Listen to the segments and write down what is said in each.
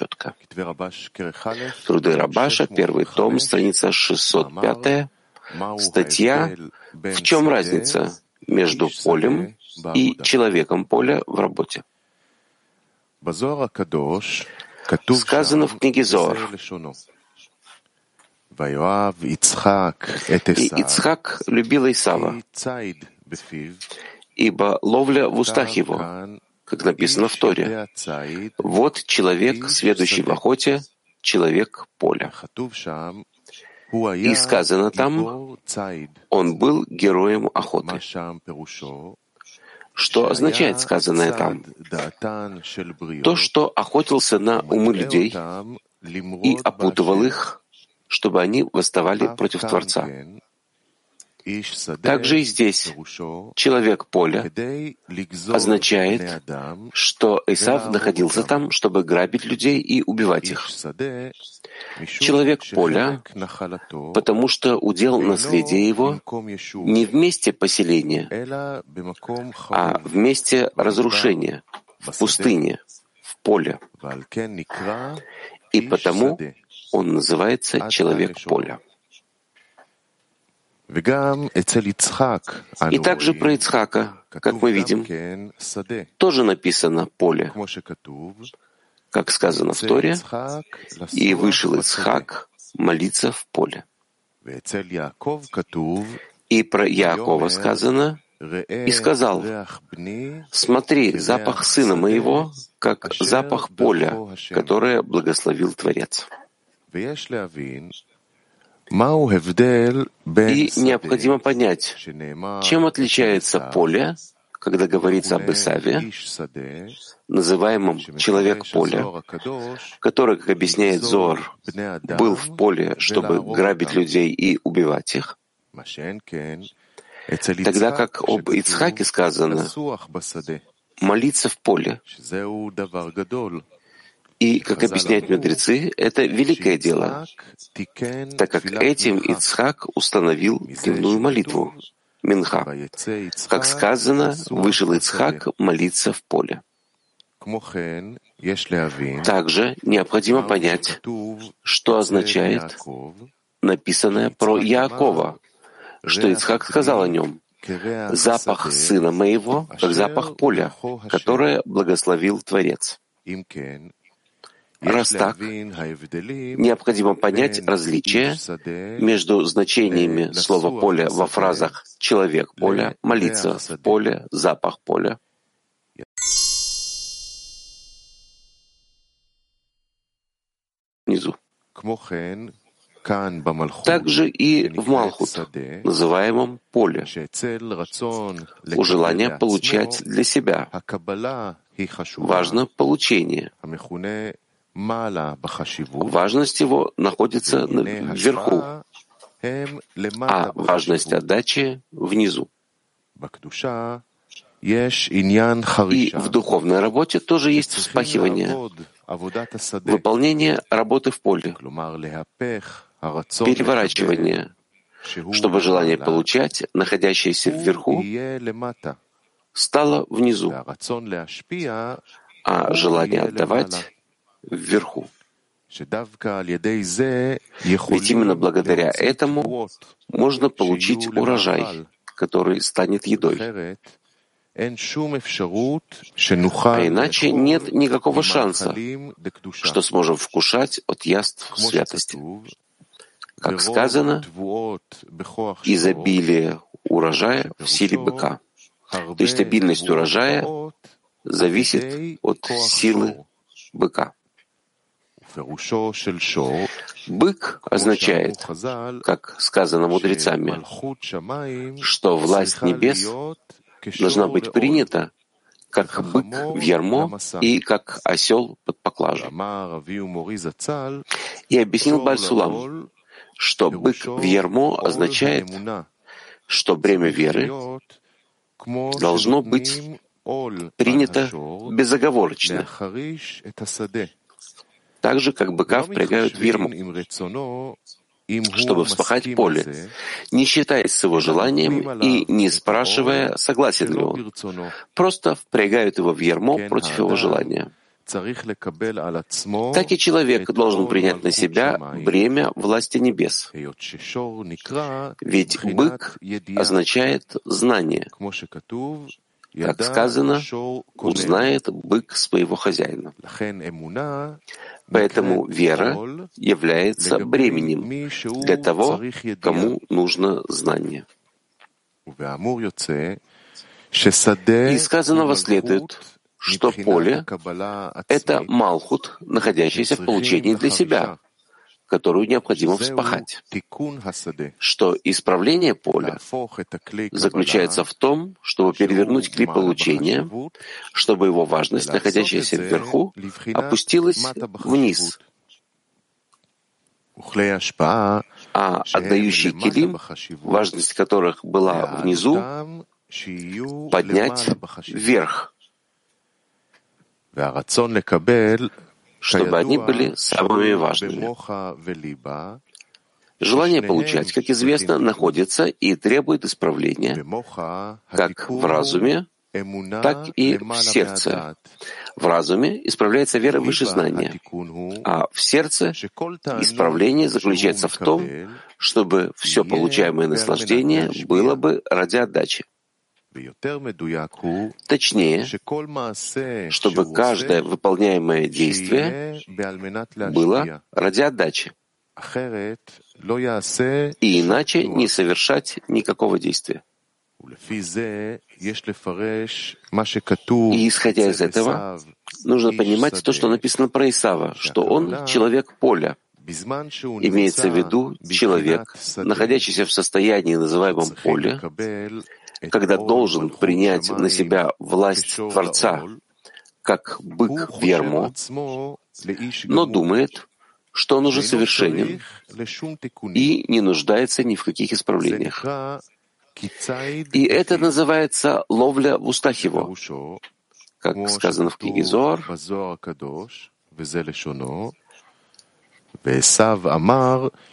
четко. Труды Рабаша, первый том, страница 605, статья «В чем разница между полем и человеком поля в работе?» Сказано в книге Зоар. И Ицхак любил Исава, ибо ловля в устах его, как написано в Торе. Вот человек, следующий в охоте, человек поля. И сказано там, он был героем охоты. Что означает сказанное там? То, что охотился на умы людей и опутывал их, чтобы они восставали против Творца. Также и здесь человек поля означает, что Исав находился там, чтобы грабить людей и убивать их. Человек поля, потому что удел наследия его не в месте поселения, а в месте разрушения, в пустыне, в поле. И потому он называется человек поля. И также про Ицхака, как мы видим, тоже написано «поле», как сказано в Торе, «И вышел Ицхак молиться в поле». И про Яакова сказано «И сказал, смотри, запах сына моего, как запах поля, которое благословил Творец». И необходимо понять, чем отличается поле, когда говорится об Исаве, называемом человек поля, который, как объясняет Зор, был в поле, чтобы грабить людей и убивать их, тогда как об Ицхаке сказано молиться в поле, и, как объясняют мудрецы, это великое дело, так как этим Ицхак установил дневную молитву, Минха. Как сказано, вышел Ицхак молиться в поле. Также необходимо понять, что означает написанное про Яакова, что Ицхак сказал о нем. «Запах сына моего, как запах поля, которое благословил Творец». Раз так, необходимо понять различие между значениями слова «поле» во фразах «человек поля», «молиться в поле», «запах поля». Внизу. Также и в Малхут, называемом поле, у желания получать для себя. Важно получение. Важность его находится вверху, а важность отдачи внизу. И в духовной работе тоже есть вспахивание, выполнение работы в поле, переворачивание, чтобы желание получать, находящееся вверху, стало внизу, а желание отдавать вверху. Ведь именно благодаря этому можно получить урожай, который станет едой. А иначе нет никакого шанса, что сможем вкушать от яств святости. Как сказано, изобилие урожая в силе быка. То есть обильность урожая зависит от силы быка. Бык означает, как сказано мудрецами, что власть небес должна быть принята как бык в ярмо и как осел под поклажу. И объяснил Бальсулам, что бык в ярмо означает, что бремя веры должно быть принято безоговорочно, так же, как быка впрягают в ерму, чтобы вспахать поле, не считаясь с его желанием и не спрашивая, согласен ли он. Просто впрягают его в ермо против его желания. так и человек должен принять на себя бремя власти небес. Ведь бык означает знание. Как сказано, узнает бык своего хозяина. Поэтому вера является бременем для того, кому нужно знание. И сказанного следует, что поле — это малхут, находящийся в получении для себя, которую необходимо вспахать. Что исправление поля заключается в том, чтобы перевернуть клип получения, чтобы его важность, находящаяся вверху, опустилась вниз. А отдающий килим, важность которых была внизу, поднять вверх, чтобы они были самыми важными. Желание получать, как известно, находится и требует исправления как в разуме, так и в сердце. В разуме исправляется вера выше знания, а в сердце исправление заключается в том, чтобы все получаемое наслаждение было бы ради отдачи. Точнее, чтобы каждое выполняемое действие было ради отдачи, и иначе не совершать никакого действия. И исходя из этого, нужно понимать то, что написано про Исава, что он человек поля. Имеется в виду человек, находящийся в состоянии, называемом поле, когда должен принять на себя власть Творца, как бык в ярмо, но думает, что он уже совершенен и не нуждается ни в каких исправлениях. И это называется ловля в устах его, как сказано в книге Зоар.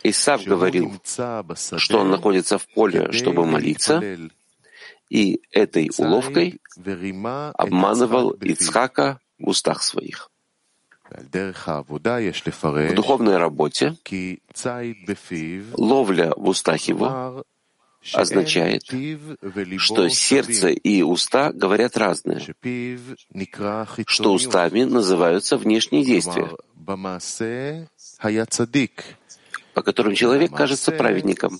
Исав говорил, что он находится в поле, чтобы молиться, и этой уловкой обманывал Ицхака в устах своих. В духовной работе ловля в устах его означает, что сердце и уста говорят разное, что устами называются внешние действия, по которым человек кажется праведником.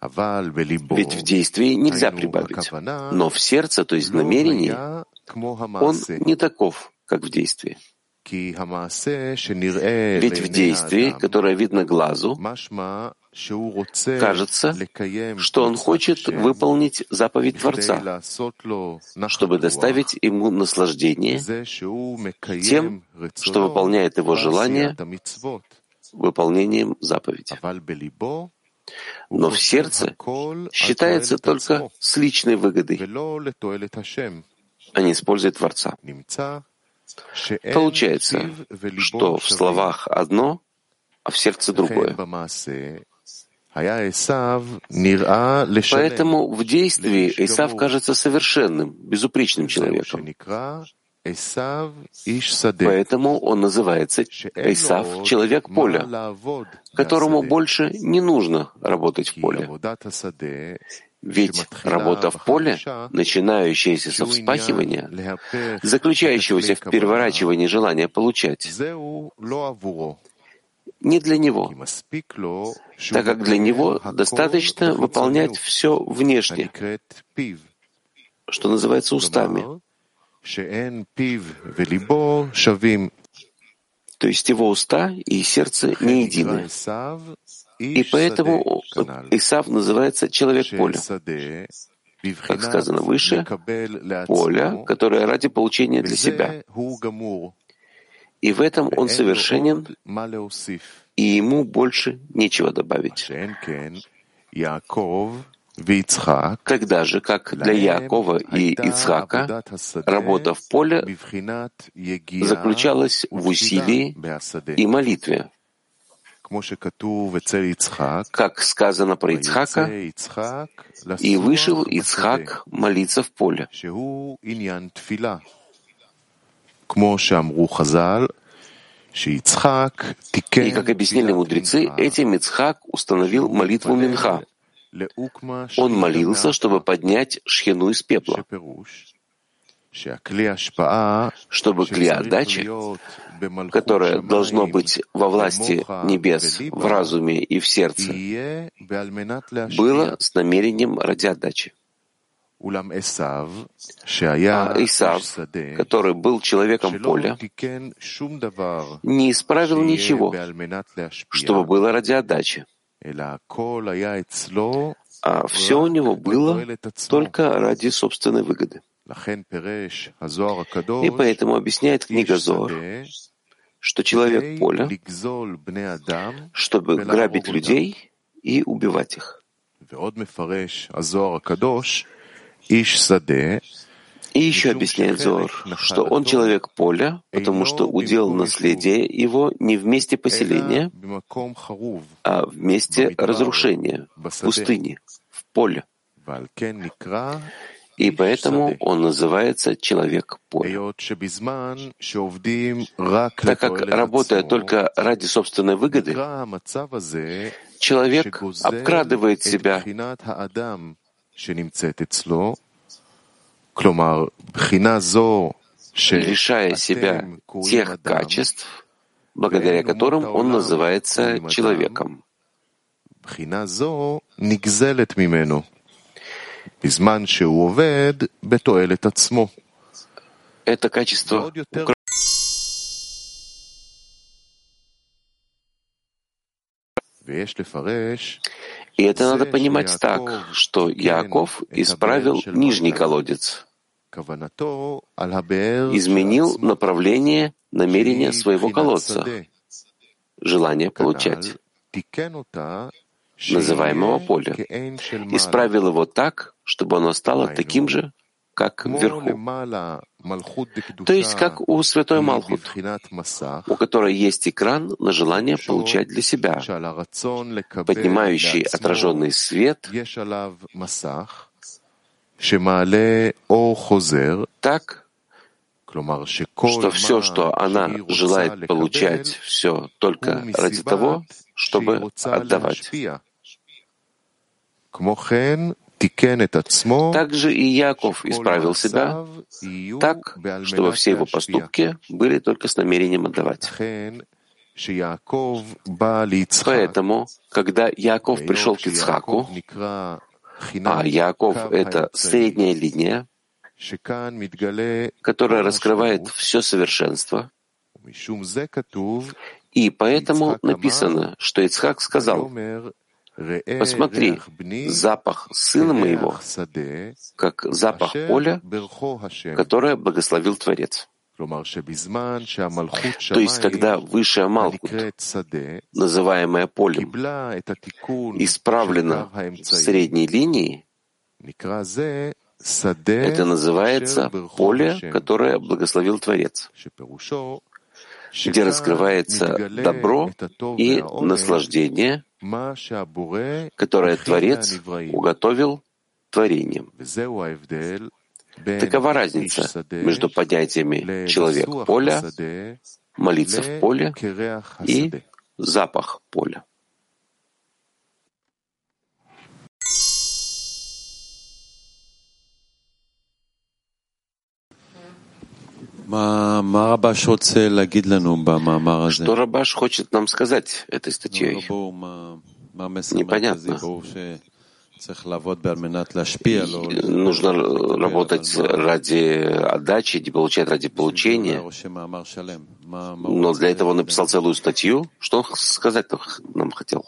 Ведь в действии нельзя прибавить, но в сердце, то есть в намерении, он не таков, как в действии. Ведь в действии, которое видно глазу, кажется, что он хочет выполнить заповедь Творца, чтобы доставить ему наслаждение тем, что выполняет его желание выполнением заповеди. Но в сердце считается только с личной выгодой, а не использует Творца. Получается, что в словах одно, а в сердце другое. Поэтому в действии Исав кажется совершенным, безупречным человеком. Поэтому он называется Исав — человек поля, которому больше не нужно работать в поле. Ведь работа в поле, начинающаяся со вспахивания, заключающегося в переворачивании желания получать, не для него, так как для него достаточно выполнять все внешне, что называется устами. То есть его уста и сердце не едины. И поэтому Исав называется человек поля. Как сказано выше, поле, которое ради получения для себя. И в этом он совершенен, и ему больше нечего добавить. Тогда же, как для Якова и Ицхака, работа в поле заключалась в усилии и молитве. Как сказано про Ицхака, «И вышел Ицхак молиться в поле», И, как объяснили мудрецы, этим Ицхак установил молитву Минха. Он молился, чтобы поднять шхину из пепла, чтобы клея отдачи, которое должно быть во власти небес, в разуме и в сердце, было с намерением ради отдачи. А Исав, который был человеком поля, не исправил ничего, чтобы было ради отдачи. А все у него было только ради собственной выгоды. И поэтому объясняет книга Зор, что человек поля, чтобы грабить людей и убивать их. И еще объясняет Зор, что он человек поля, потому что удел наследие его не в месте поселения, а в месте разрушения, в пустыне, в поле. И поэтому он называется человек поля. Так как, работая только ради собственной выгоды, человек обкрадывает себя лишая себя тех качеств, благодаря которым он называется человеком. Это качество и это надо понимать так, что Яков исправил нижний колодец, изменил направление намерения своего колодца, желание получать, называемого поля, исправил его так, чтобы оно стало таким же, как вверху. То есть как у святой Малхут, у которой есть экран на желание получать для себя, поднимающий отраженный свет, так, что все, что она желает получать, все только ради того, чтобы отдавать. Также и Яков исправил себя так, чтобы все его поступки были только с намерением отдавать. Поэтому, когда Яков пришел к Ицхаку, а Яков — это средняя линия, которая раскрывает все совершенство, и поэтому написано, что Ицхак сказал, Посмотри, запах сына моего, как запах поля, которое благословил Творец. То есть, когда высшая Малкут, называемая полем, исправлена в средней линии, это называется поле, которое благословил Творец, где раскрывается добро и наслаждение, которое Творец уготовил творением. Такова разница между понятиями «человек поля», «молиться в поле» и «запах поля». Что Рабаш хочет нам сказать этой статьей? Непонятно. Нужно работать ради отдачи, получать ради получения. Но для этого он написал целую статью. Что он сказать нам хотел?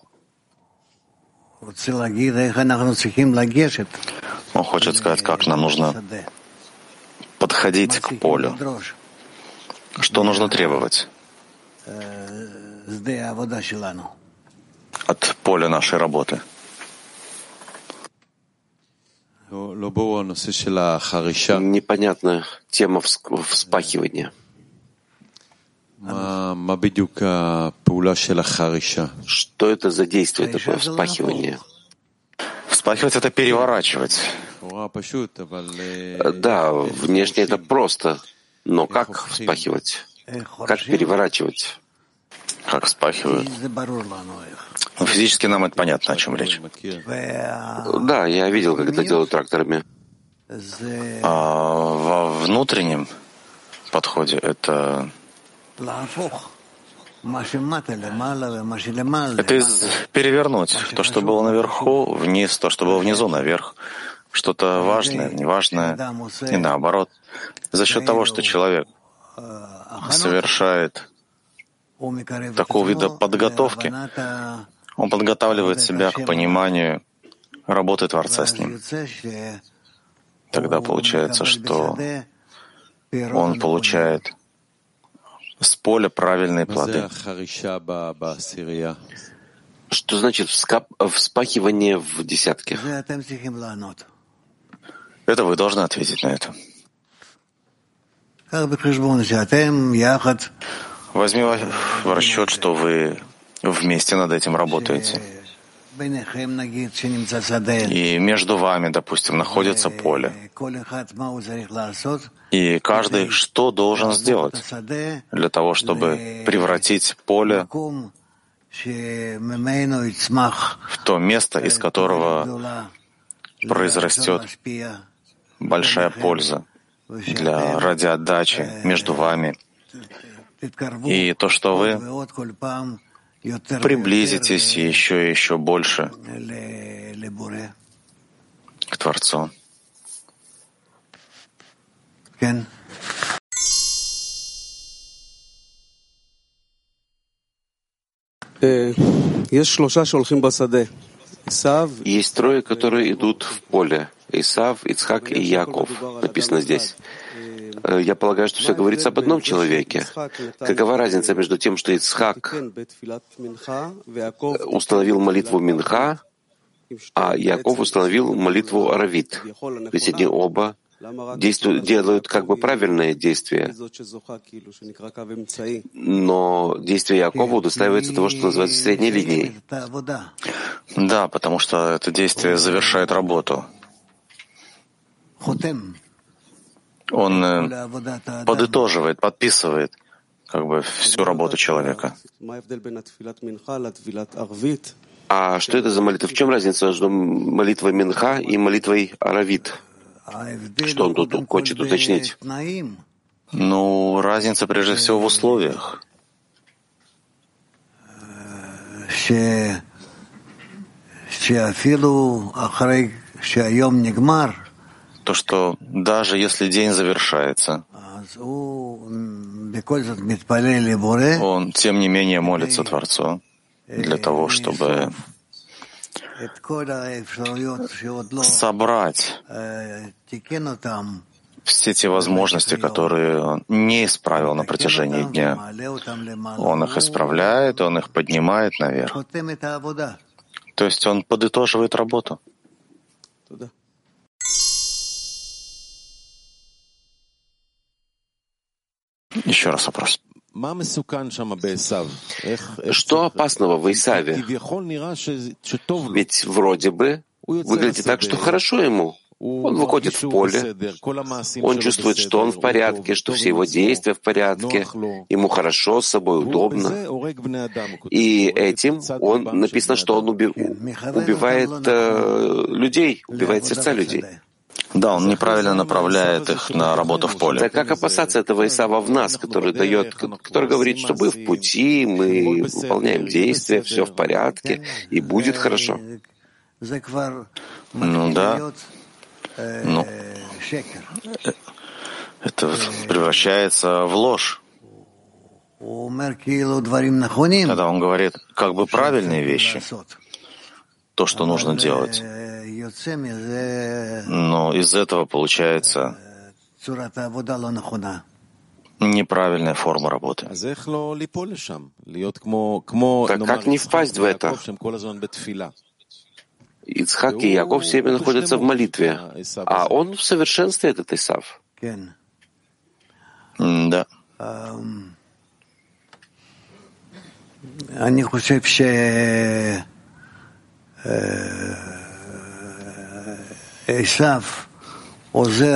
Он хочет сказать, как нам нужно подходить к полю. Что нужно требовать от поля нашей работы? Непонятная тема вспахивания. Что это за действие такое вспахивание? Вспахивать — это переворачивать. Да, внешне это просто, Но как вспахивать? Как переворачивать? Как вспахивают? Ну, физически нам это понятно, о чем речь. Да, я видел, как это делают тракторами. А во внутреннем подходе это это из перевернуть то, что было наверху, вниз, то, что было внизу, наверх. Что-то важное, неважное, и наоборот. За счет того, что человек совершает такого вида подготовки, он подготавливает себя к пониманию работы Творца с ним. Тогда получается, что он получает с поля правильные плоды. Что значит вспахивание в десятке? Это вы должны ответить на это. Возьми в расчет, что вы вместе над этим работаете. И между вами, допустим, находится поле. И каждый что должен сделать для того, чтобы превратить поле в то место, из которого произрастет большая польза для радиоотдачи между вами. И то, что вы приблизитесь еще и еще больше к Творцу. Есть трое, которые идут в поле. Исав, Ицхак и Яков. Написано здесь. Э, я полагаю, что все говорится об одном человеке. Какова разница между тем, что Ицхак установил молитву Минха, а Яков установил молитву Аравит? Ведь они оба действуют, делают как бы правильное действие. Но действие Якова удостаивается того, что называется средней линией. Да, потому что это действие завершает работу. Он э, подытоживает, подписывает как бы всю работу человека. А что это за молитва? В чем разница между молитвой Минха и молитвой Аравит? Что он тут хочет уточнить? Ну, разница прежде всего в условиях. То, что даже если день завершается, он тем не менее молится Творцу для того, чтобы собрать все те возможности, которые он не исправил на протяжении дня. Он их исправляет, он их поднимает наверх. То есть он подытоживает работу. Еще раз вопрос. Что опасного в Исаве? Ведь вроде бы выглядит так, что хорошо ему. Он выходит в поле, он чувствует, что он в порядке, что все его действия в порядке, ему хорошо с собой, удобно. И этим он написано, что он уби убивает э, людей, убивает сердца людей. Да, он неправильно направляет их на работу в поле. Так как опасаться этого Исава в нас, который дает, который говорит, что мы в пути, мы выполняем действия, все в порядке, и будет хорошо. Ну да. Ну, это превращается в ложь. Когда он говорит как бы правильные вещи, то, что нужно делать. Но ну, из этого получается неправильная форма работы. Так как не впасть в это? Ицхак и Яков все время находятся в молитве, а он в совершенстве этот Исав. Да. Я думаю, что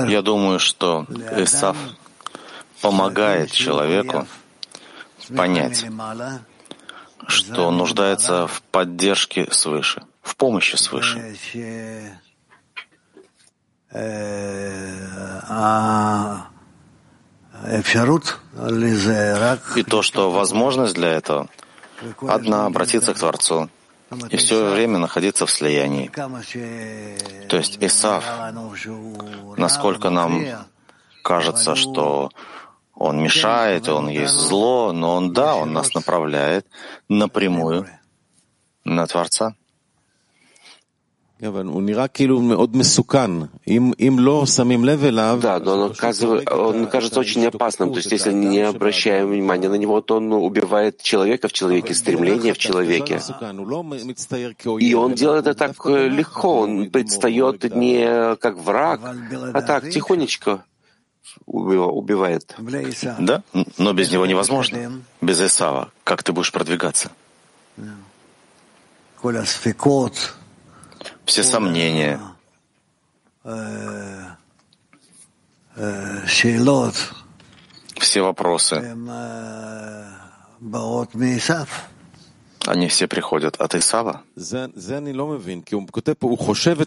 я думаю, что Исав помогает человеку понять, что он нуждается в поддержке свыше, в помощи свыше. И то, что возможность для этого одна — обратиться к Творцу и все время находиться в слиянии. То есть Исав, насколько нам кажется, что он мешает, он есть зло, но он, да, он нас направляет напрямую на Творца. Да, но он, оказывает, он кажется очень опасным. То есть, если не обращаем внимания на него, то он убивает человека в человеке, стремление в человеке. И он делает это так легко. Он предстает не как враг, а так, тихонечко убивает. Да, но без него невозможно. Без Исава. Как ты будешь продвигаться? Все сомнения, все вопросы, они все приходят от Исава?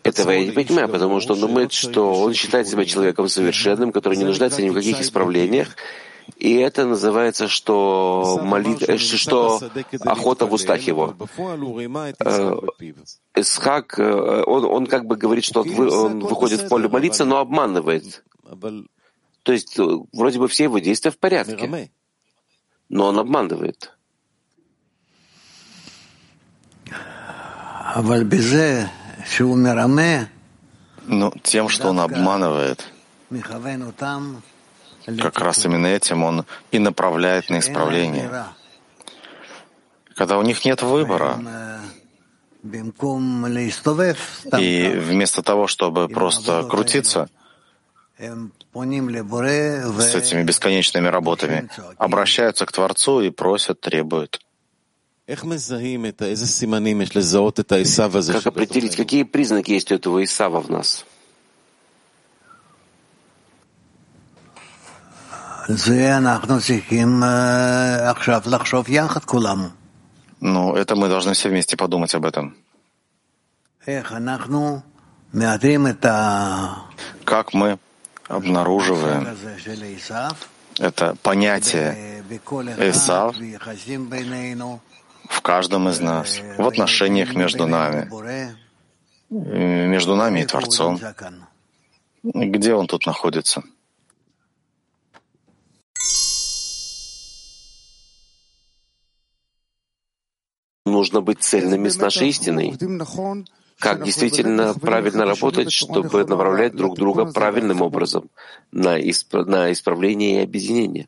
Этого я не понимаю, потому что он думает, что он считает себя человеком совершенным, который не нуждается ни в каких исправлениях, и это называется, что, молит... Э, что охота в устах его. Э, Исхак, э, он, он как бы говорит, что он выходит в поле молиться, но обманывает. То есть вроде бы все его действия в порядке, но он обманывает. Но тем, что он обманывает, как раз именно этим он и направляет на исправление. Когда у них нет выбора, и вместо того, чтобы просто крутиться с этими бесконечными работами, обращаются к Творцу и просят, требуют. Как определить, какие признаки есть у этого Исава в нас? Ну, это мы должны все вместе подумать об этом. Как мы обнаруживаем? Это понятие Исав в каждом из нас, в отношениях между нами, между нами и Творцом. Где он тут находится? Нужно быть цельными с нашей истиной. Как действительно правильно работать, чтобы направлять друг друга правильным образом на, исп... на исправление и объединение.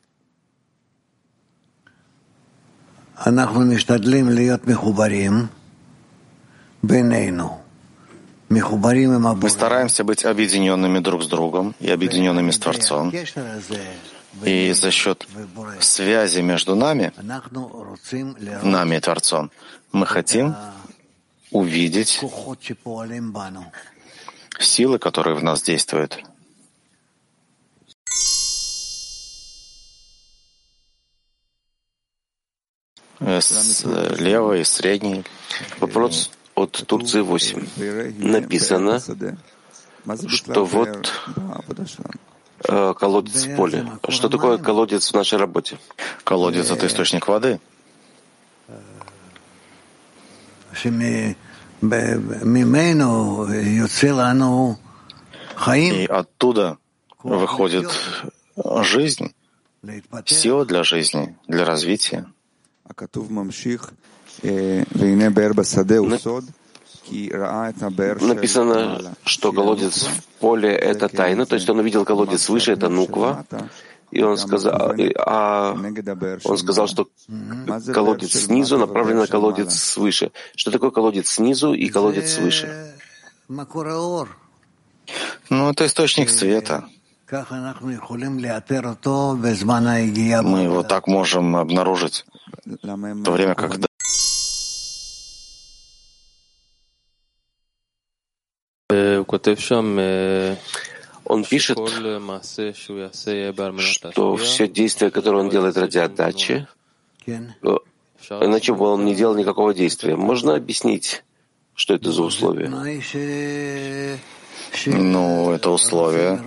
Мы стараемся быть объединенными друг с другом и объединенными с Творцом. И за счет связи между нами, нами и Творцом, мы хотим увидеть силы, которые в нас действуют. Слева и средний. Вопрос от Турции 8. Написано, что вот колодец в поле. Что такое колодец в нашей работе? Колодец — это источник воды. И оттуда выходит жизнь, сила для жизни, для развития. Написано, что колодец в поле — это тайна, то есть он увидел колодец выше, это нуква, и он сказал, а он сказал, что колодец снизу направлен на колодец свыше. Что такое колодец снизу и колодец свыше? Ну, это источник света. Мы его так можем обнаружить в то время, когда он пишет, что все действия, которые он делает ради отдачи, иначе бы он не делал никакого действия. Можно объяснить, что это за условие? Ну, это условие,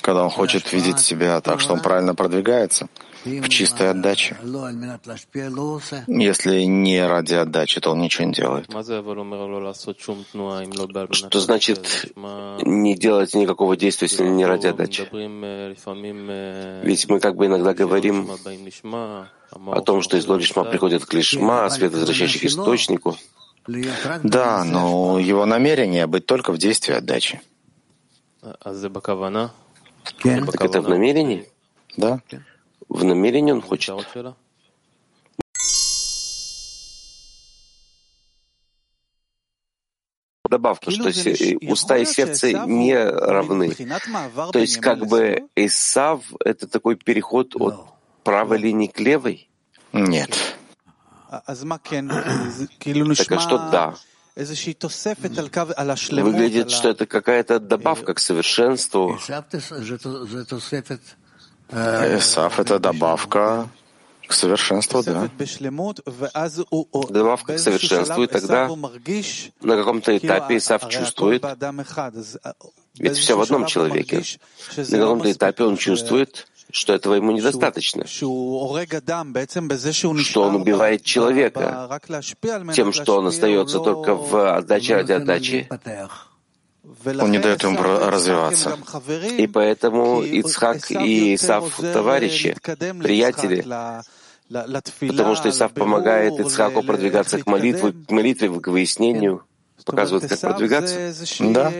когда он хочет видеть себя так, что он правильно продвигается в чистой отдаче. Если не ради отдачи, то он ничего не делает. Что значит не делать никакого действия, если не ради отдачи? Ведь мы как бы иногда говорим о том, что из Лолишма приходит к Лишма, свет, возвращающий к источнику. Да, но его намерение быть только в действии отдачи. Так это в намерении? Да. В намерении он хочет. Добавка, что уста и сердце не равны. То есть как бы Исав — это такой переход от правой линии к левой? Нет. Так а что да. Выглядит, что это какая-то добавка к совершенству. Исав — это добавка к совершенству, да. Добавка к совершенству, и тогда на каком-то этапе Исав чувствует, ведь все в одном человеке, на каком-то этапе он чувствует, что этого ему недостаточно, что он убивает человека тем, что он остается только в отдаче ради отдачи, он не дает им развиваться. И поэтому Ицхак и Исав товарищи, приятели, потому что Исав помогает Ицхаку продвигаться к молитве, к молитве, к выяснению, показывает, как продвигаться. Да.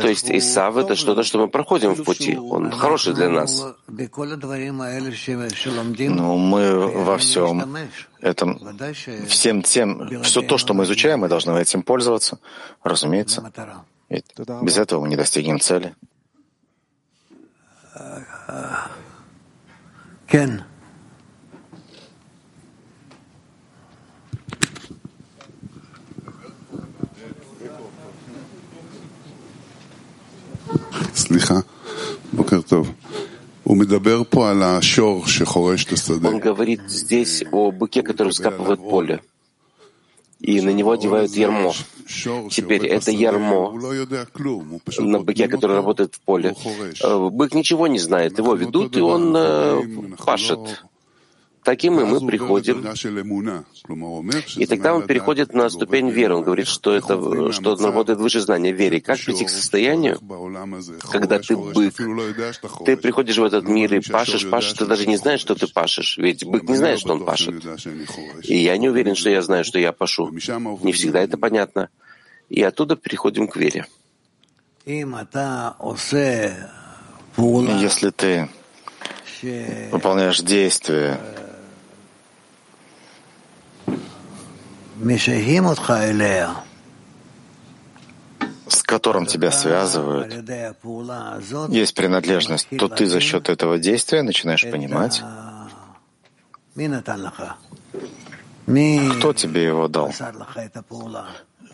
То есть Исав — это что-то, что мы проходим в пути. Он хороший для нас. Но мы во всем этом, всем тем, все то, что мы изучаем, мы должны этим пользоваться, разумеется. Ведь без этого мы не достигнем цели. Кен. слиха, бокертов. Он говорит здесь о быке, который вскапывает поле, и на него одевают ярмо. Теперь это ярмо на быке, который работает в поле. Э, бык ничего не знает, его ведут, и он э, пашет таким и мы приходим. И тогда он переходит на ступень веры. Он говорит, что это что он работает выше знания веры. Как прийти к состоянию, когда ты бык, ты приходишь в этот мир и пашешь, пашешь, ты даже не знаешь, что ты пашешь. Ведь бык не знает, что он пашет. И я не уверен, что я знаю, что я пашу. Не всегда это понятно. И оттуда переходим к вере. Если ты выполняешь действия, с которым тебя связывают, есть принадлежность, то ты за счет этого действия начинаешь понимать, кто тебе его дал,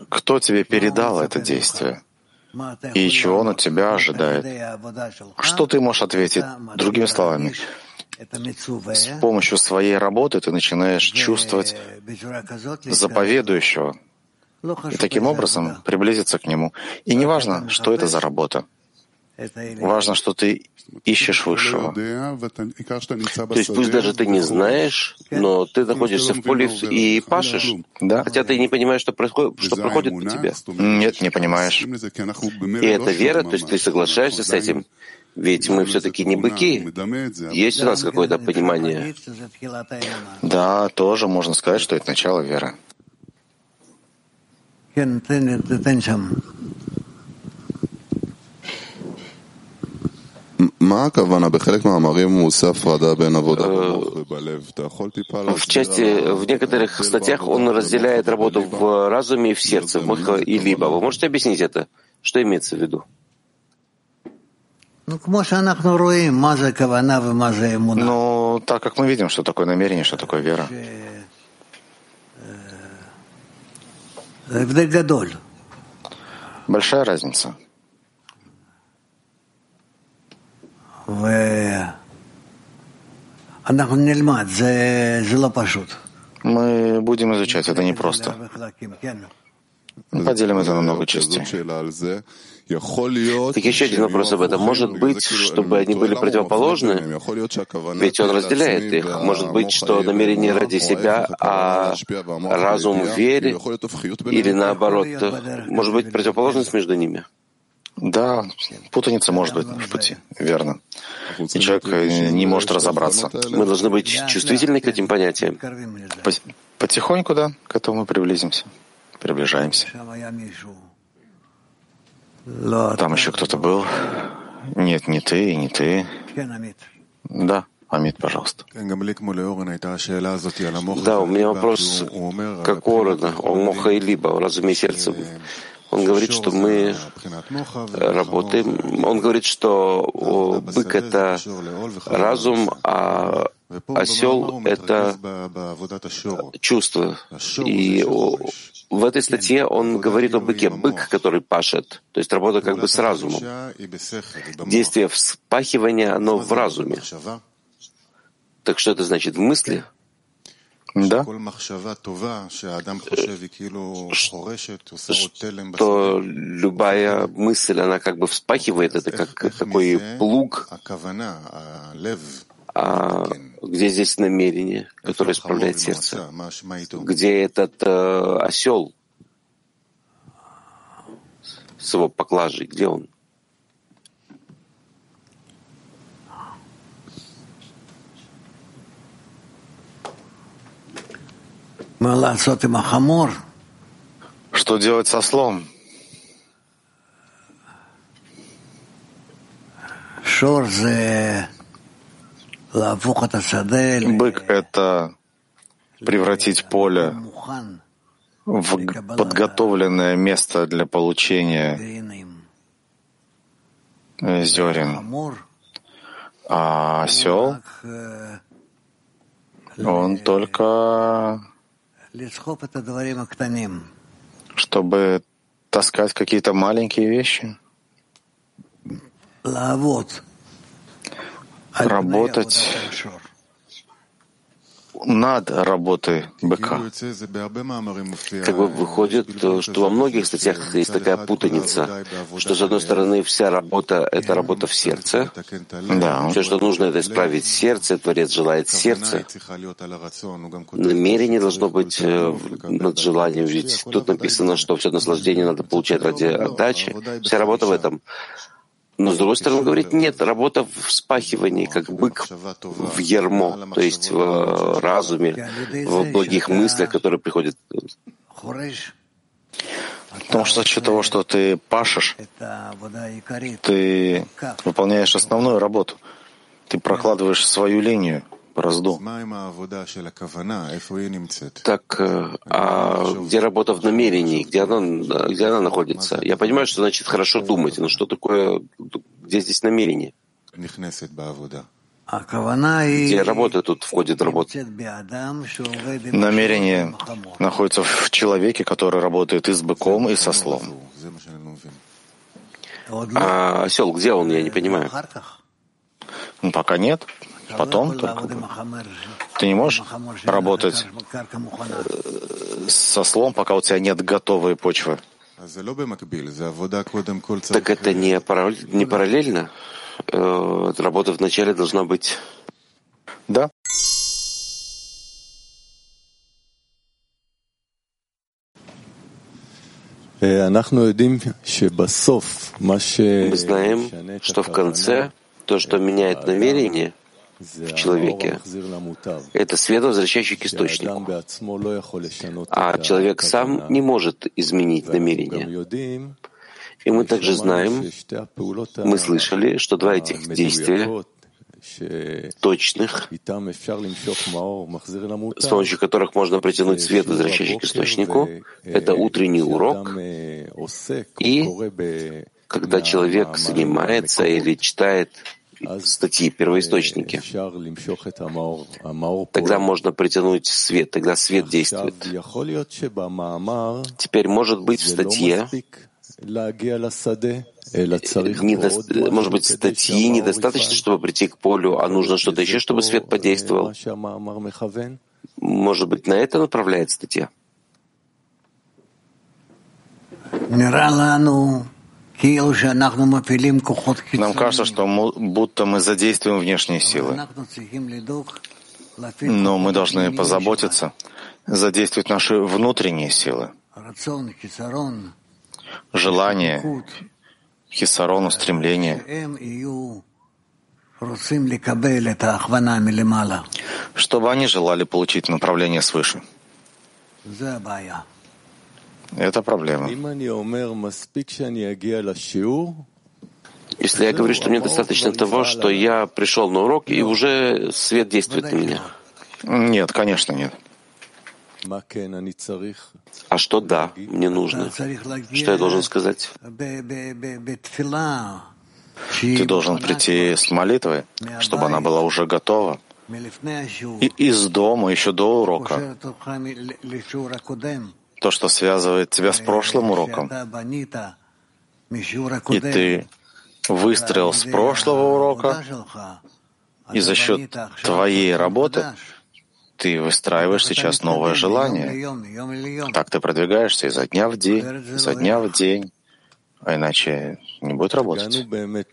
кто тебе передал это действие, и чего он от тебя ожидает. Что ты можешь ответить? Другими словами, с помощью своей работы ты начинаешь чувствовать заповедующего и таким образом приблизиться к нему. И не важно, что это за работа. Важно, что ты ищешь высшего. То есть пусть даже ты не знаешь, но ты находишься в поле и пашешь, да. хотя ты не понимаешь, что происходит, что проходит по тебе. Нет, не понимаешь. И это вера, то есть ты соглашаешься с этим. Ведь мы все-таки не быки. Есть у нас какое-то понимание? Да, тоже можно сказать, что это начало веры. В части, в некоторых статьях он разделяет работу в разуме и в сердце, в и Либо. Вы можете объяснить это? Что имеется в виду? Ну, так как мы видим, что такое намерение, что такое вера. Большая разница. Мы будем изучать, это непросто. Поделим это на много частей. Так еще один вопрос об этом. Может быть, чтобы они были противоположны? Ведь он разделяет их. Может быть, что намерение ради себя, а разум в вере, или наоборот, может быть противоположность между ними? Да, путаница может быть в пути, верно. И человек не может разобраться. Мы должны быть чувствительны к этим понятиям. Потихоньку, да, к этому мы приблизимся, приближаемся. Там еще кто-то был. Нет, не ты и не ты. Да, Амит, пожалуйста. Да, у меня вопрос как Орона, о Моха и Либо, о разуме и сердце. Он говорит, что мы работаем. Он говорит, что бык — это разум, а осел — это чувство. И в этой статье он говорит о быке, бык, который пашет, то есть работа как бы с разумом. Действие вспахивания, оно в разуме. Так что это значит в мысли? Да. Что любая мысль, она как бы вспахивает, это как такой плуг, а где здесь намерение, которое исправляет сердце? Где этот э, осел с его поклажей? Где он? Что делать со слом? Шор Бык — это превратить поле в подготовленное место для получения зерен. А осел, он только чтобы таскать какие-то маленькие вещи работать над работой быка. Как бы выходит, что во многих статьях есть такая путаница, что, с одной стороны, вся работа — это работа в сердце. Да. Все, что нужно, это исправить сердце, Творец желает сердце. Намерение должно быть э, над желанием, ведь тут написано, что все наслаждение надо получать ради отдачи. Вся работа в этом. Но, с другой стороны, говорит, нет, работа в спахивании, как бык в ермо, то есть в э, разуме, в благих мыслях, которые приходят. Потому что за счет того, что ты пашешь, ты выполняешь основную работу. Ты прокладываешь свою линию бразду. Так, э, а где работа в намерении? Где она, где она находится? Я понимаю, что значит хорошо думать, но что такое, где здесь намерение? Где работа тут входит работа? Намерение находится в человеке, который работает и с быком, и со слом. А осел, где он, я не понимаю. Ну, пока нет. Потом только. Ты не можешь работать э, со слом, пока у тебя нет готовой почвы. Так это не, параллель, не параллельно? Э, работа вначале должна быть... Да. Мы знаем, что в конце то, что меняет намерение в человеке, это свет, возвращающий к источнику. А человек сам не может изменить намерение. И мы также знаем, мы слышали, что два этих действия точных, с помощью которых можно притянуть свет, возвращающий к источнику, это утренний урок. и когда человек занимается или читает статьи, первоисточники, тогда можно притянуть свет, тогда свет действует. Теперь, может быть, в статье Недо... Может быть, статьи недостаточно, чтобы прийти к полю, а нужно что-то еще, чтобы свет подействовал? Может быть, на это направляет статья? Нам кажется, что мы, будто мы задействуем внешние силы. Но мы должны позаботиться, задействовать наши внутренние силы. Желание, хисарон, устремление, чтобы они желали получить направление свыше. Это проблема. Если я говорю, что мне достаточно того, что я пришел на урок, и уже свет действует на меня. Нет, конечно, нет. А что да, мне нужно? Что я должен сказать? Ты должен прийти с молитвой, чтобы она была уже готова. И из дома еще до урока. То, что связывает тебя с прошлым уроком. И ты выстроил с прошлого урока, и за счет твоей работы ты выстраиваешь сейчас новое желание. Так ты продвигаешься изо дня в день, изо дня в день, а иначе не будет работать. Мы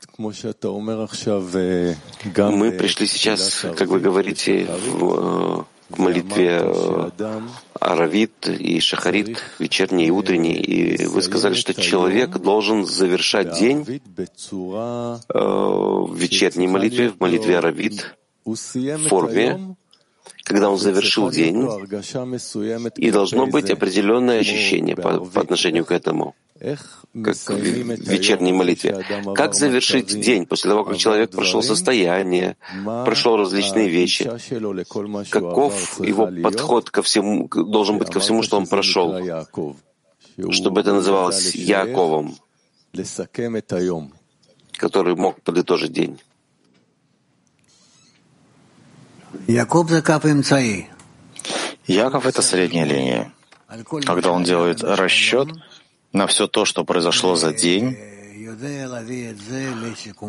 пришли сейчас, как вы говорите, в к молитве э, Аравит и Шахарит, вечерней и утренней. И вы сказали, что человек должен завершать день э, в вечерней молитве, в молитве Аравит, в форме, когда он завершил день, и должно быть определенное ощущение по, по отношению к этому как в вечерней молитве. Как завершить день после того, как человек прошел состояние, прошел различные вещи? Каков его подход ко всему, должен быть ко всему, что он прошел, чтобы это называлось Яковом, который мог подытожить день? Яков — это средняя линия. Когда он делает расчет на все то, что произошло за день,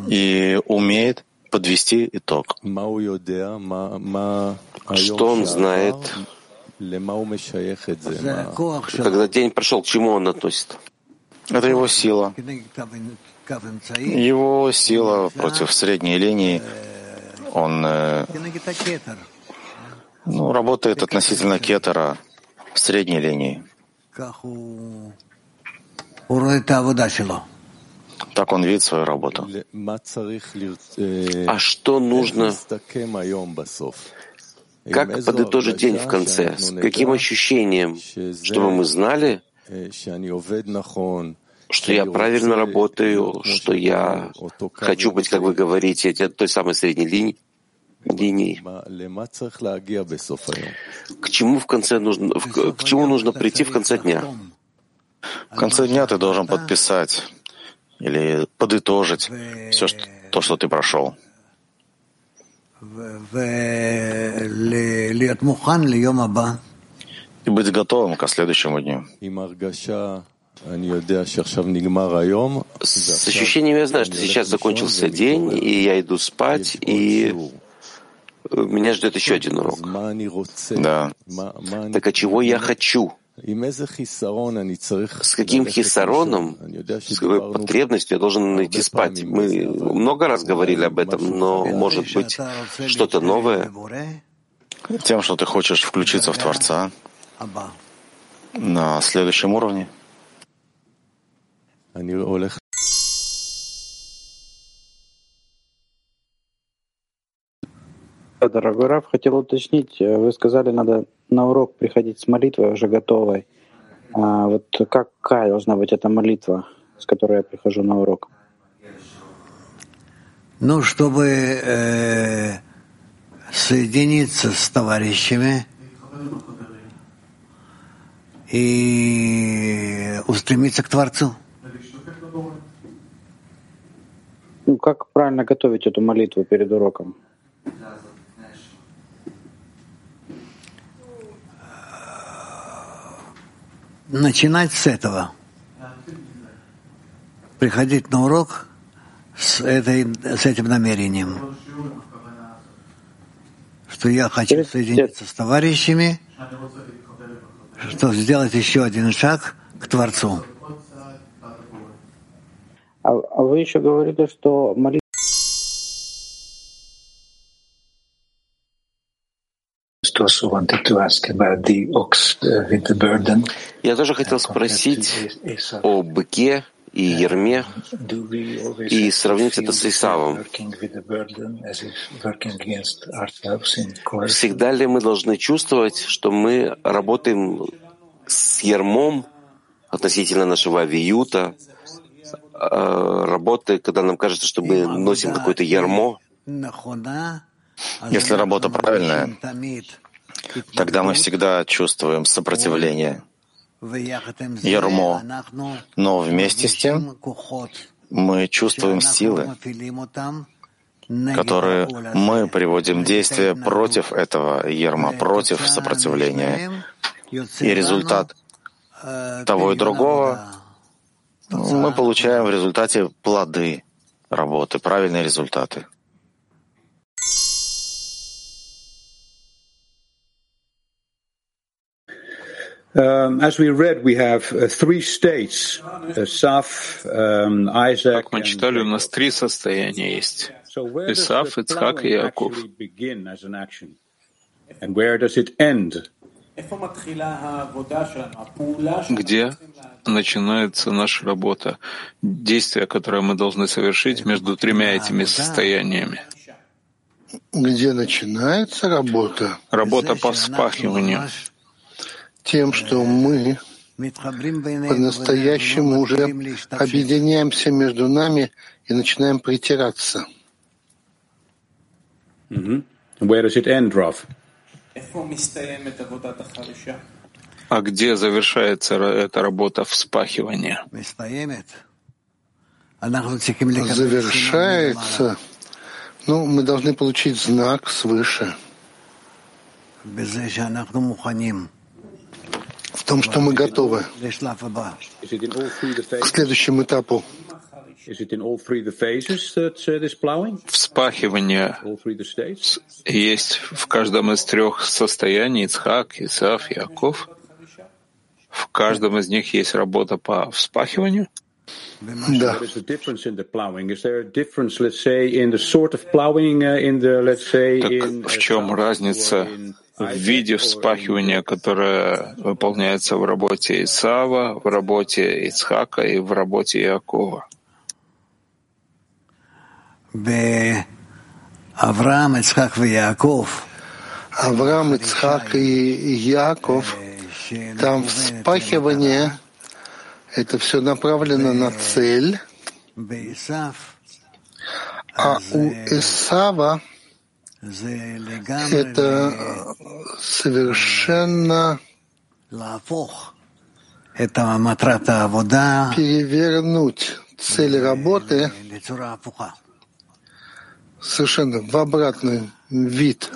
и умеет подвести итог. Что он знает, когда день прошел, к чему он относит? Это его сила. Его сила против средней линии. Он э, ну, работает относительно кетера средней линии. Так он видит свою работу. А что нужно? Как подытожить день в конце? С каким ощущением? Чтобы мы знали, что я правильно работаю, что я хочу быть, как вы говорите, той самой средней линии, линии. К чему в конце нужно, к чему нужно прийти в конце дня? В конце дня ты должен подписать или подытожить все, что, то, что ты прошел. И быть готовым ко следующему дню. С ощущением я знаю, что сейчас закончился день, и я иду спать, и меня ждет еще один урок. Да. Так а чего я хочу? С каким хисароном, с какой потребностью я должен найти спать? Мы много раз говорили об этом, но, может быть, что-то новое? Тем, что ты хочешь включиться в Творца на следующем уровне. Дорогой Раф, хотел уточнить, э, вы сказали, надо на урок приходить с молитвой уже готовой. А вот какая должна быть эта молитва, с которой я прихожу на урок? Ну, чтобы э, соединиться с товарищами и устремиться к Творцу. Ну, как правильно готовить эту молитву перед уроком? начинать с этого. приходить на урок с, этой, с этим намерением, что я хочу соединиться с товарищами, что сделать еще один шаг к Творцу. А, а вы еще говорили, что молитва Я тоже хотел спросить о быке и ерме и сравнить это с Исавом. Всегда ли мы должны чувствовать, что мы работаем с ермом относительно нашего авиюта, работы, когда нам кажется, что мы носим какое-то ярмо? Если работа правильная, тогда мы всегда чувствуем сопротивление, ярмо, но вместе с тем мы чувствуем силы, которые мы приводим в действие против этого ерма, против сопротивления. И результат того и другого мы получаем в результате плоды работы, правильные результаты. Um, as we read, we have uh, three states: uh, Saf, um, Isaac. Как мы читали, у нас три состояния есть: Исаф, Ицхак и Яков. And where does it end? Где начинается наша работа, действие, которое мы должны совершить между тремя этими состояниями? Где начинается работа? Работа по вспахиванию тем, что мы по-настоящему уже объединяемся между нами и начинаем притираться. Mm-hmm. Where does it end, Rav? А где завершается эта работа вспахивания? Завершается. Ну, мы должны получить знак свыше. В том, что мы готовы. К следующему этапу. Вспахивание есть в каждом из трех состояний Ицхак, Исаф, Яков. В каждом из них есть работа по вспахиванию. Да. Так в чем разница в виде вспахивания, которое выполняется в работе Исава, в работе Ицхака и в работе Иакова. Авраам, Ицхак и Яков. Авраам, Ицхак и Яков, там вспахивание, это все направлено на цель, а у Исава это совершенно перевернуть цель работы совершенно в обратный вид.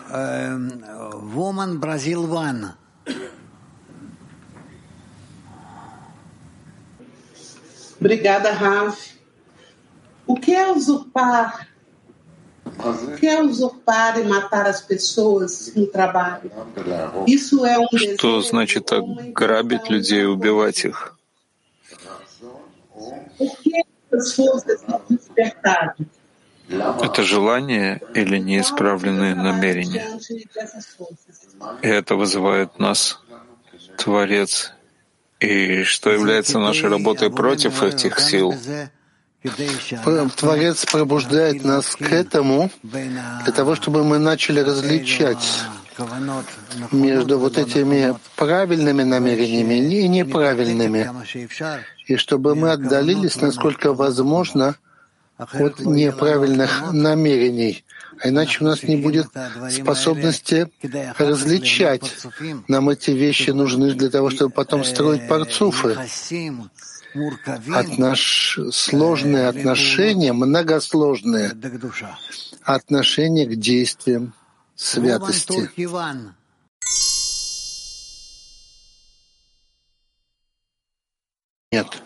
Woman Brazil One. Obrigada, Raf. O que é usurpar quer usurpar e matar as pessoas no trabalho. Isso é um Что значит грабить людей и убивать их? Это желание или неисправленные намерения? И это вызывает нас Творец. И что является нашей работой против этих сил? Творец пробуждает нас к этому для того, чтобы мы начали различать между вот этими правильными намерениями и неправильными, и чтобы мы отдалились, насколько возможно, от неправильных намерений. А иначе у нас не будет способности различать. Нам эти вещи нужны для того, чтобы потом строить парцуфы отнош... сложные отношения, многосложные отношения к действиям святости. Нет.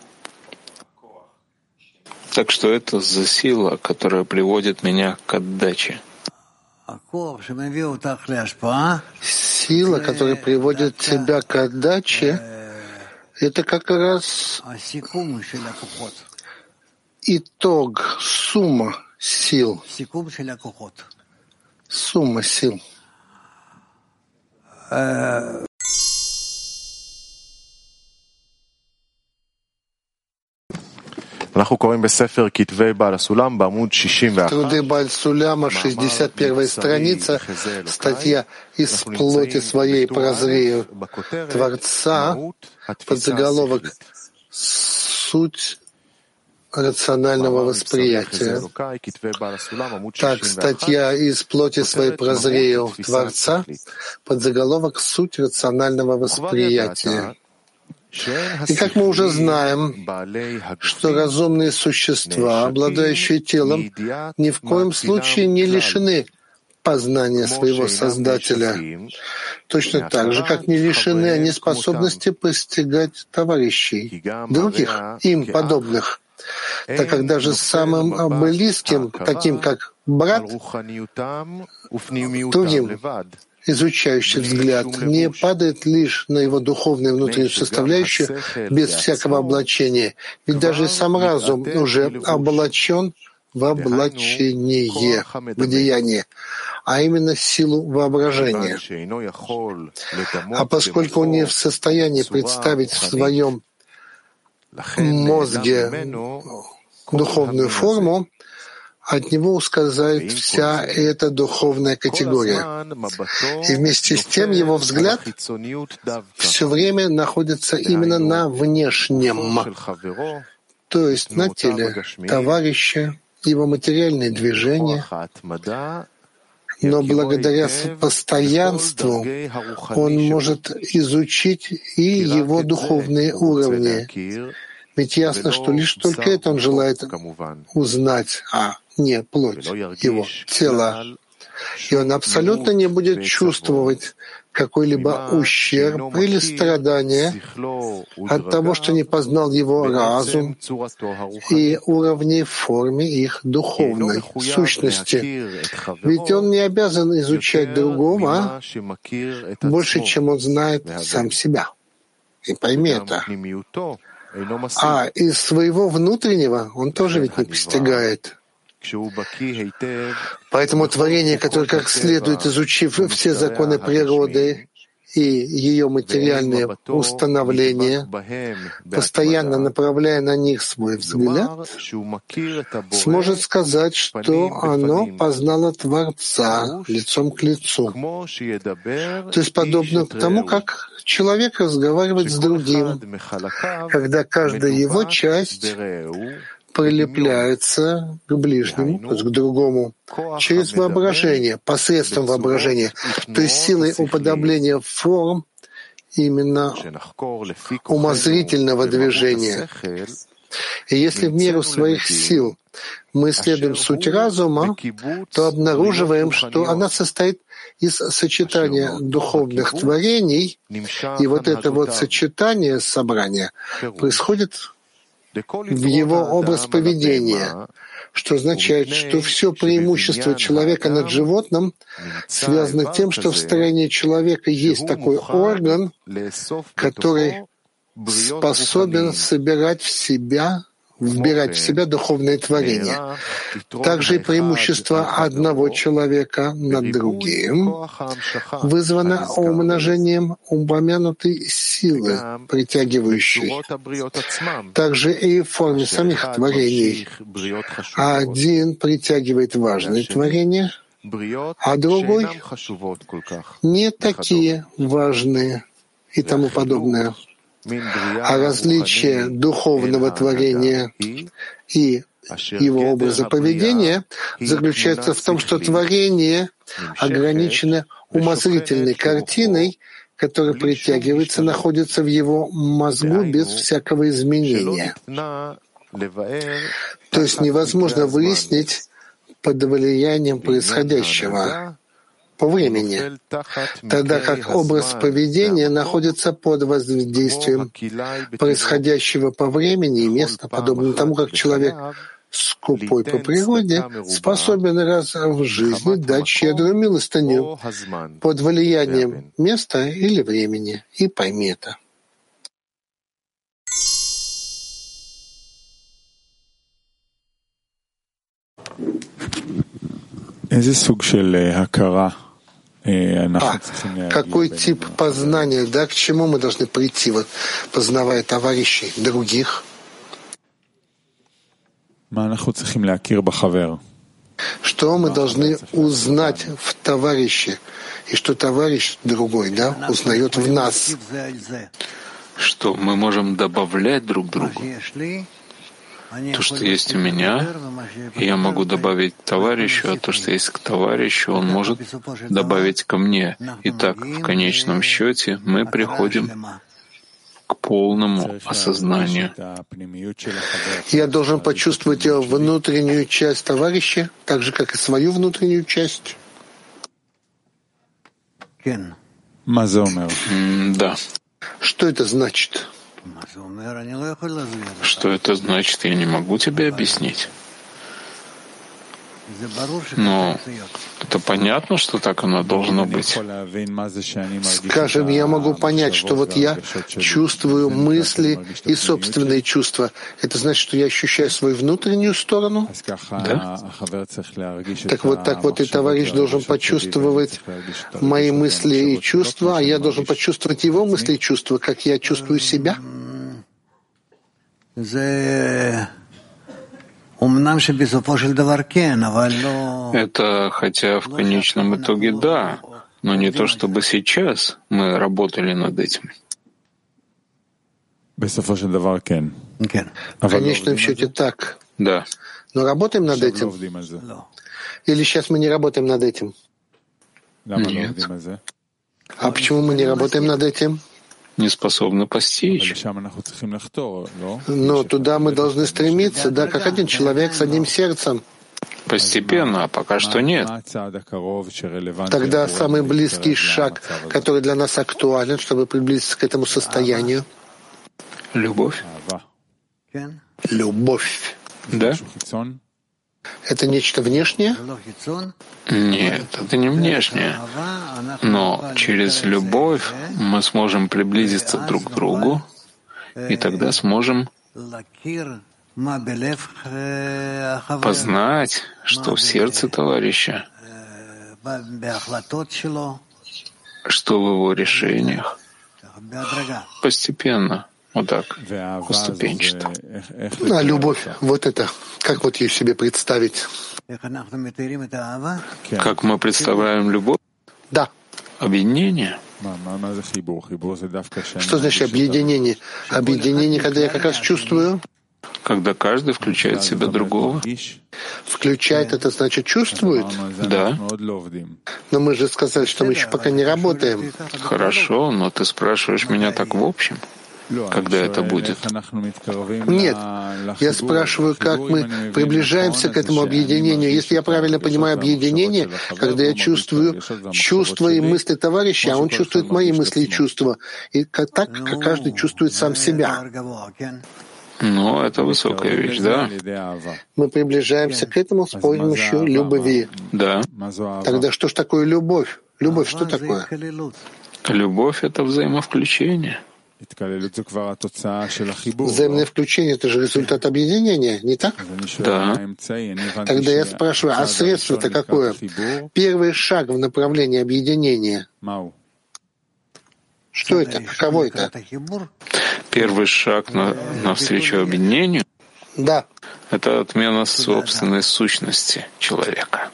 Так что это за сила, которая приводит меня к отдаче. Сила, которая приводит тебя к отдаче, это как раз итог, сумма сил. Сумма сил. Труды Бальсуляма, 61 страница, статья «Из плоти своей прозрею Творца», подзаголовок «Суть рационального восприятия. Так, статья «Из плоти своей прозрею Творца» подзаголовок «Суть рационального восприятия». И как мы уже знаем, что разумные существа, обладающие телом, ни в коем случае не лишены познания своего Создателя, точно так же, как не лишены они способности постигать товарищей, других, им подобных, так как даже самым близким, таким как брат, другим изучающий взгляд не падает лишь на его духовную внутреннюю составляющую без всякого облачения, ведь даже сам разум уже облачен в облачение, в деяние, а именно силу воображения. А поскольку он не в состоянии представить в своем мозге духовную форму, от него ускользает вся эта духовная категория. И вместе с тем его взгляд все время находится именно на внешнем, то есть на теле товарища, его материальные движения, но благодаря постоянству он может изучить и его духовные уровни. Ведь ясно, что лишь только это он желает узнать, а не плоть его тела. И он абсолютно не будет чувствовать какой-либо ущерб или страдания от того, что не познал его разум и уровней в форме их духовной сущности. Ведь он не обязан изучать другого больше, чем он знает сам себя. И пойми это. А из своего внутреннего он тоже ведь не постигает. Поэтому творение, которое как следует изучив все законы природы и ее материальные установления, постоянно направляя на них свой взгляд, сможет сказать, что оно познало Творца лицом к лицу. То есть подобно тому, как человек разговаривает с другим, когда каждая его часть прилепляется к ближнему, то есть к другому, через воображение, посредством воображения, то есть силой уподобления форм именно умозрительного движения. И если в меру своих сил мы исследуем суть разума, то обнаруживаем, что она состоит из сочетания духовных творений, и вот это вот сочетание, собрания, происходит в его образ поведения, что означает, что все преимущество человека над животным связано тем, что в стороне человека есть такой орган, который способен собирать в себя вбирать в себя духовное творение. Также и преимущество одного человека над другим вызвано умножением упомянутой силы, притягивающей. Также и в форме самих творений. Один притягивает важные творения, а другой не такие важные и тому подобное а различие духовного творения и его образа поведения заключается в том, что творение ограничено умозрительной картиной, которая притягивается, находится в его мозгу без всякого изменения. То есть невозможно выяснить под влиянием происходящего времени, тогда как образ поведения находится под воздействием происходящего по времени и места, подобно тому, как человек скупой по природе, способен раз в жизни дать щедрую милостыню под влиянием места или времени. И пойми это. А, какой тип познания, да, к чему мы должны прийти, вот, познавая товарищей, других? Что мы должны узнать в товарище, и что товарищ другой, да, узнает в нас? Что мы можем добавлять друг другу. То, что есть у меня, я могу добавить товарищу, а то, что есть к товарищу, он может добавить ко мне. Итак, в конечном счете мы приходим к полному осознанию. Я должен почувствовать внутреннюю часть товарища, так же, как и свою внутреннюю часть. Да. Что это значит? Что это значит, я не могу тебе объяснить. Но это понятно, что так оно должно быть. Скажем, я могу понять, что вот я чувствую мысли и собственные чувства. Это значит, что я ощущаю свою внутреннюю сторону? Да. Так вот, так вот и товарищ должен почувствовать мои мысли и чувства, а я должен почувствовать его мысли и чувства, как я чувствую себя. Это хотя в конечном итоге да, но не то чтобы сейчас мы работали над этим. В конечном счете так. Да. Но работаем над этим? Или сейчас мы не работаем над этим? Нет. А почему мы не работаем над этим? Не способны постичь. Но туда мы должны стремиться, да, как один человек с одним сердцем. Постепенно, а пока что нет. Тогда самый близкий шаг, который для нас актуален, чтобы приблизиться к этому состоянию. Любовь. Любовь. Да? Это нечто внешнее? Нет, это не внешнее. Но через любовь мы сможем приблизиться друг к другу, и тогда сможем познать, что в сердце товарища, что в его решениях. Постепенно. Вот так, поступенчато. А любовь, вот это, как вот ее себе представить? Как мы представляем любовь? Да. Объединение? Что значит объединение? Объединение, когда я как раз чувствую, когда каждый включает в себя другого. Включает, это значит чувствует? Да. Но мы же сказали, что мы еще пока не работаем. Хорошо, но ты спрашиваешь меня так в общем когда это будет? Нет, я спрашиваю, как мы приближаемся к этому объединению. Если я правильно понимаю объединение, когда я чувствую чувства и мысли товарища, а он чувствует мои мысли и чувства, и так, как каждый чувствует сам себя. Ну, это высокая вещь, да? Мы приближаемся к этому с помощью любви. Да. Тогда что ж такое любовь? Любовь что такое? Любовь — это взаимовключение. Взаимное включение — это же результат объединения, не так? Да. Тогда я спрашиваю, а средство-то какое? Первый шаг в направлении объединения. Что это? Каково это? Первый шаг на, навстречу объединению да. — это отмена собственной сущности человека.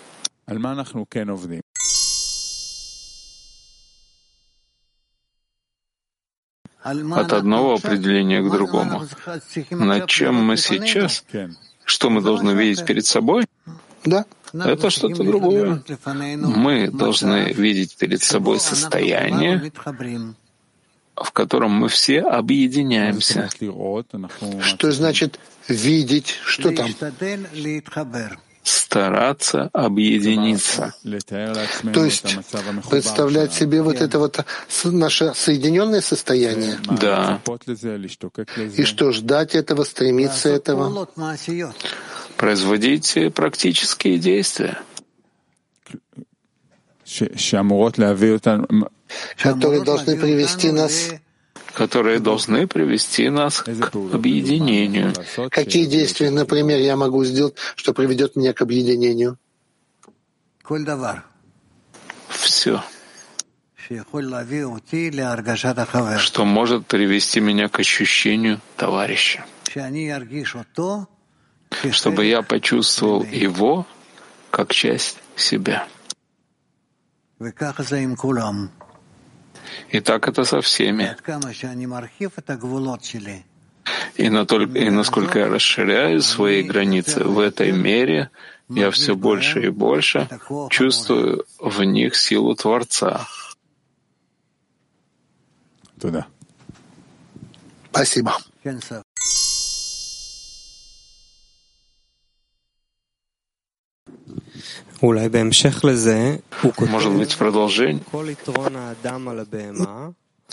От одного определения к другому. Над чем мы сейчас? Что мы должны видеть перед собой? Да. Это что-то другое. Мы должны видеть перед собой состояние, в котором мы все объединяемся. Что значит видеть? Что там? Стараться объединиться. То есть представлять себе вот это вот наше соединенное состояние? Да. И что, ждать этого, стремиться этого? производить практические действия, которые должны привести нас которые должны привести нас к объединению. Какие действия, например, я могу сделать, что приведет меня к объединению? Все что может привести меня к ощущению товарища, чтобы я почувствовал его как часть себя. И так это со всеми. И, натолько, и насколько я расширяю свои границы в этой мере, я все больше и больше чувствую в них силу Творца. Спасибо. Может быть, продолжение?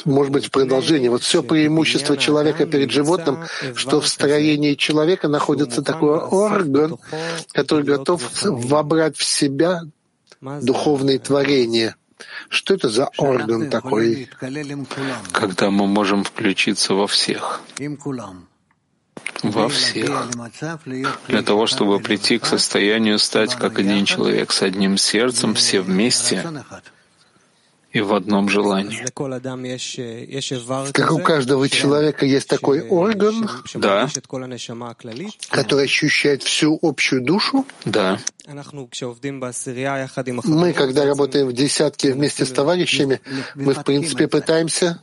Может быть, в продолжение. Вот все преимущество человека перед животным, что в строении человека находится такой орган, который готов вобрать в себя духовные творения — что это за орган такой? Когда мы можем включиться во всех. Во всех. Для того, чтобы прийти к состоянию стать как один человек с одним сердцем, все вместе и в одном желании. Как у каждого человека есть такой орган, да. который ощущает всю общую душу. Да. Мы, когда работаем в десятке вместе с товарищами, мы, в принципе, пытаемся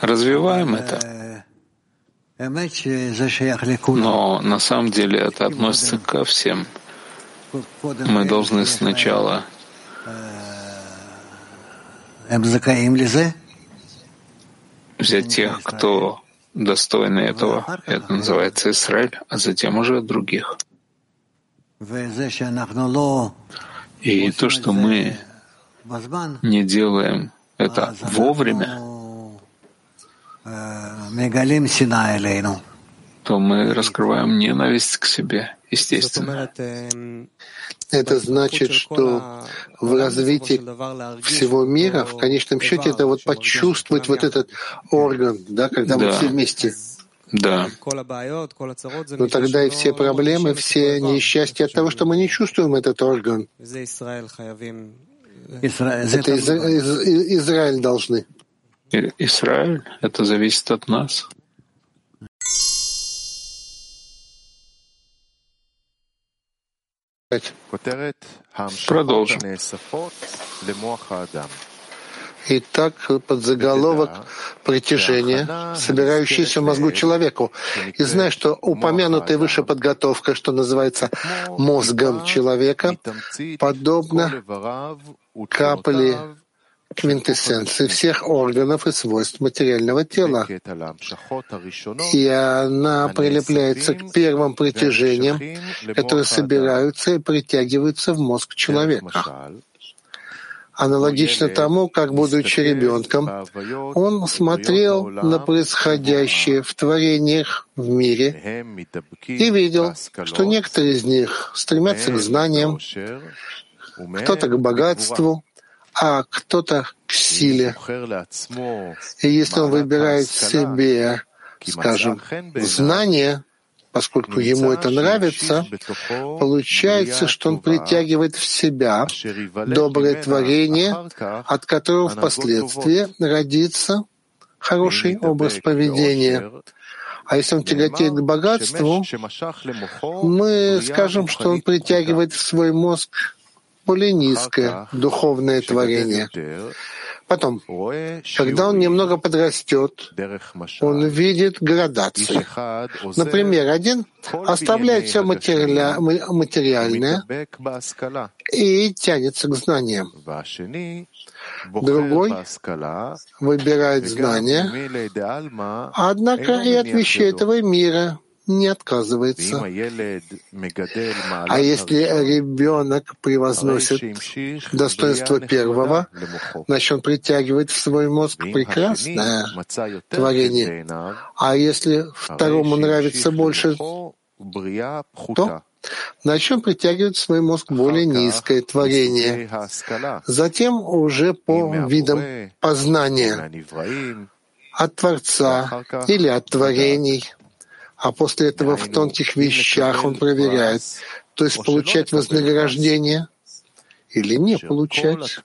развиваем это. Но на самом деле это относится ко всем. Мы должны сначала взять тех, кто достойны этого. Это называется Израиль, а затем уже других. И то, что мы не делаем это вовремя, то мы раскрываем ненависть к себе, естественно. Это значит, что в развитии всего мира, в конечном счете, это вот почувствовать вот этот орган, да, когда да. мы все вместе. Да. Но тогда и все проблемы, все несчастья от того, что мы не чувствуем этот орган. Это Израиль должны. Израиль, это зависит от нас. Продолжим. Итак, под заголовок «Притяжение, собирающееся в мозгу человеку». И зная, что упомянутая выше подготовка, что называется мозгом человека, подобно капле квинтэссенции всех органов и свойств материального тела. И она прилепляется к первым притяжениям, которые собираются и притягиваются в мозг человека. Аналогично тому, как, будучи ребенком, он смотрел на происходящее в творениях в мире и видел, что некоторые из них стремятся к знаниям, кто-то к богатству, а кто-то к силе. И если он выбирает себе, скажем, знание, поскольку ему это нравится, получается, что он притягивает в себя доброе творение, от которого впоследствии родится хороший образ поведения. А если он тяготеет к богатству, мы скажем, что он притягивает в свой мозг более низкое духовное творение. Потом, когда он немного подрастет, он видит градации. Например, один оставляет все материальное и тянется к знаниям. Другой выбирает знания, однако и от вещей этого мира — не отказывается. А если ребенок превозносит достоинство первого, значит, он притягивает в свой мозг прекрасное творение. А если второму нравится больше то, начнем притягивать в свой мозг более низкое творение. Затем уже по видам познания от Творца или от творений. А после этого в тонких вещах он проверяет, то есть получать вознаграждение или не получать.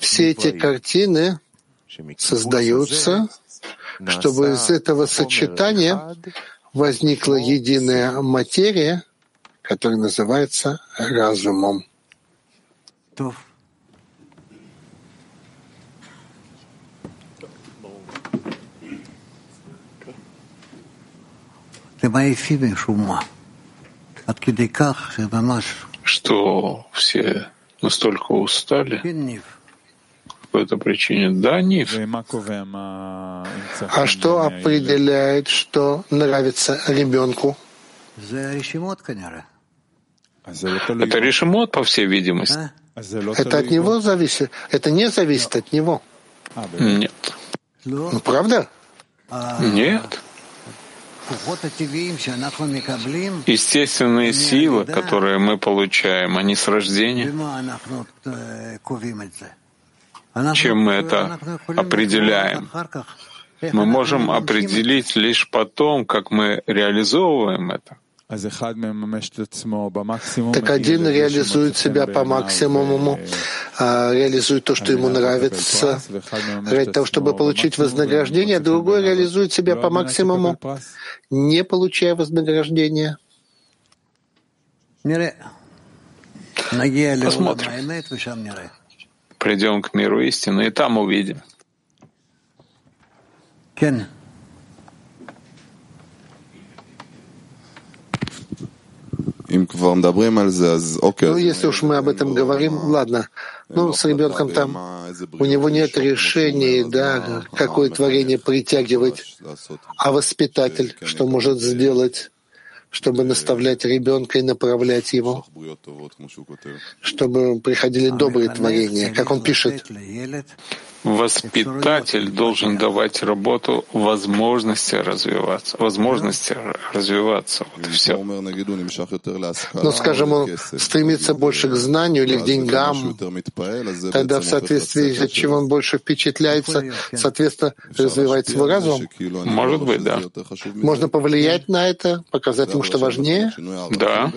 Все эти картины создаются, чтобы из этого сочетания возникла единая материя, которая называется разумом. Что все настолько устали? по этой причине. Да, Ниф. А что определяет, что нравится ребенку? Это решимот, по всей видимости. Это от него зависит? Это не зависит от него? Нет. Ну, правда? Нет. Естественные силы, которые мы получаем, они с рождения. Чем мы это определяем? Мы можем определить лишь потом, как мы реализовываем это. Так один реализует себя по максимуму, а реализует то, что ему нравится, ради того, чтобы получить вознаграждение, а другой реализует себя по максимуму, не получая вознаграждения. Посмотрим. Придем к миру истины, и там увидим. Кен. Ну, если уж мы об этом говорим, ладно. Ну, с ребенком там у него нет решений, да, какое творение притягивать, а воспитатель что может сделать? чтобы наставлять ребенка и направлять его, чтобы приходили добрые творения, как он пишет. Воспитатель должен давать работу возможности развиваться, возможности развиваться. Вот и все. Ну, скажем, он стремится больше к знанию или к деньгам, тогда в соответствии с чем он больше впечатляется, соответственно, развивает свой разум. Может быть, да. Можно повлиять на это, показать ему, что важнее. Да.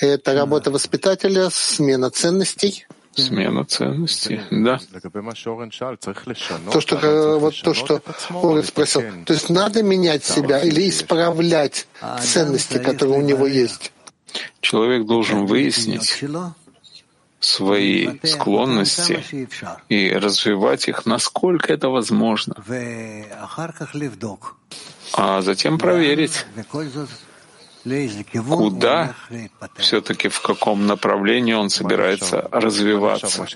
Это работа воспитателя, смена ценностей смена ценностей, да. То, что, вот то, что он спросил, то есть надо менять себя или исправлять ценности, которые у него есть? Человек должен выяснить свои склонности и развивать их, насколько это возможно. А затем проверить, куда все-таки в каком направлении он собирается развиваться.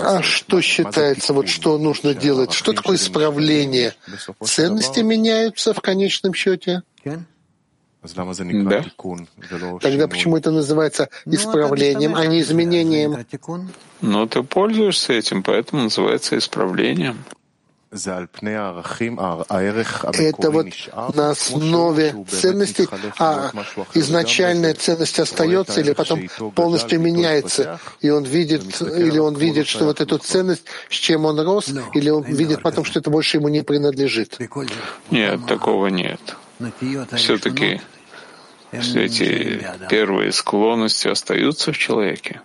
А что считается, вот что нужно делать? Что такое исправление? Ценности меняются в конечном счете? Да. Тогда почему это называется исправлением, а не изменением? Ну, ты пользуешься этим, поэтому называется исправлением. Это вот на основе ценностей, а изначальная ценность остается или потом полностью меняется, и он видит, или он видит, что вот эту ценность, с чем он рос, или он видит потом, что это больше ему не принадлежит. Нет, такого нет. Все-таки все эти первые склонности остаются в человеке.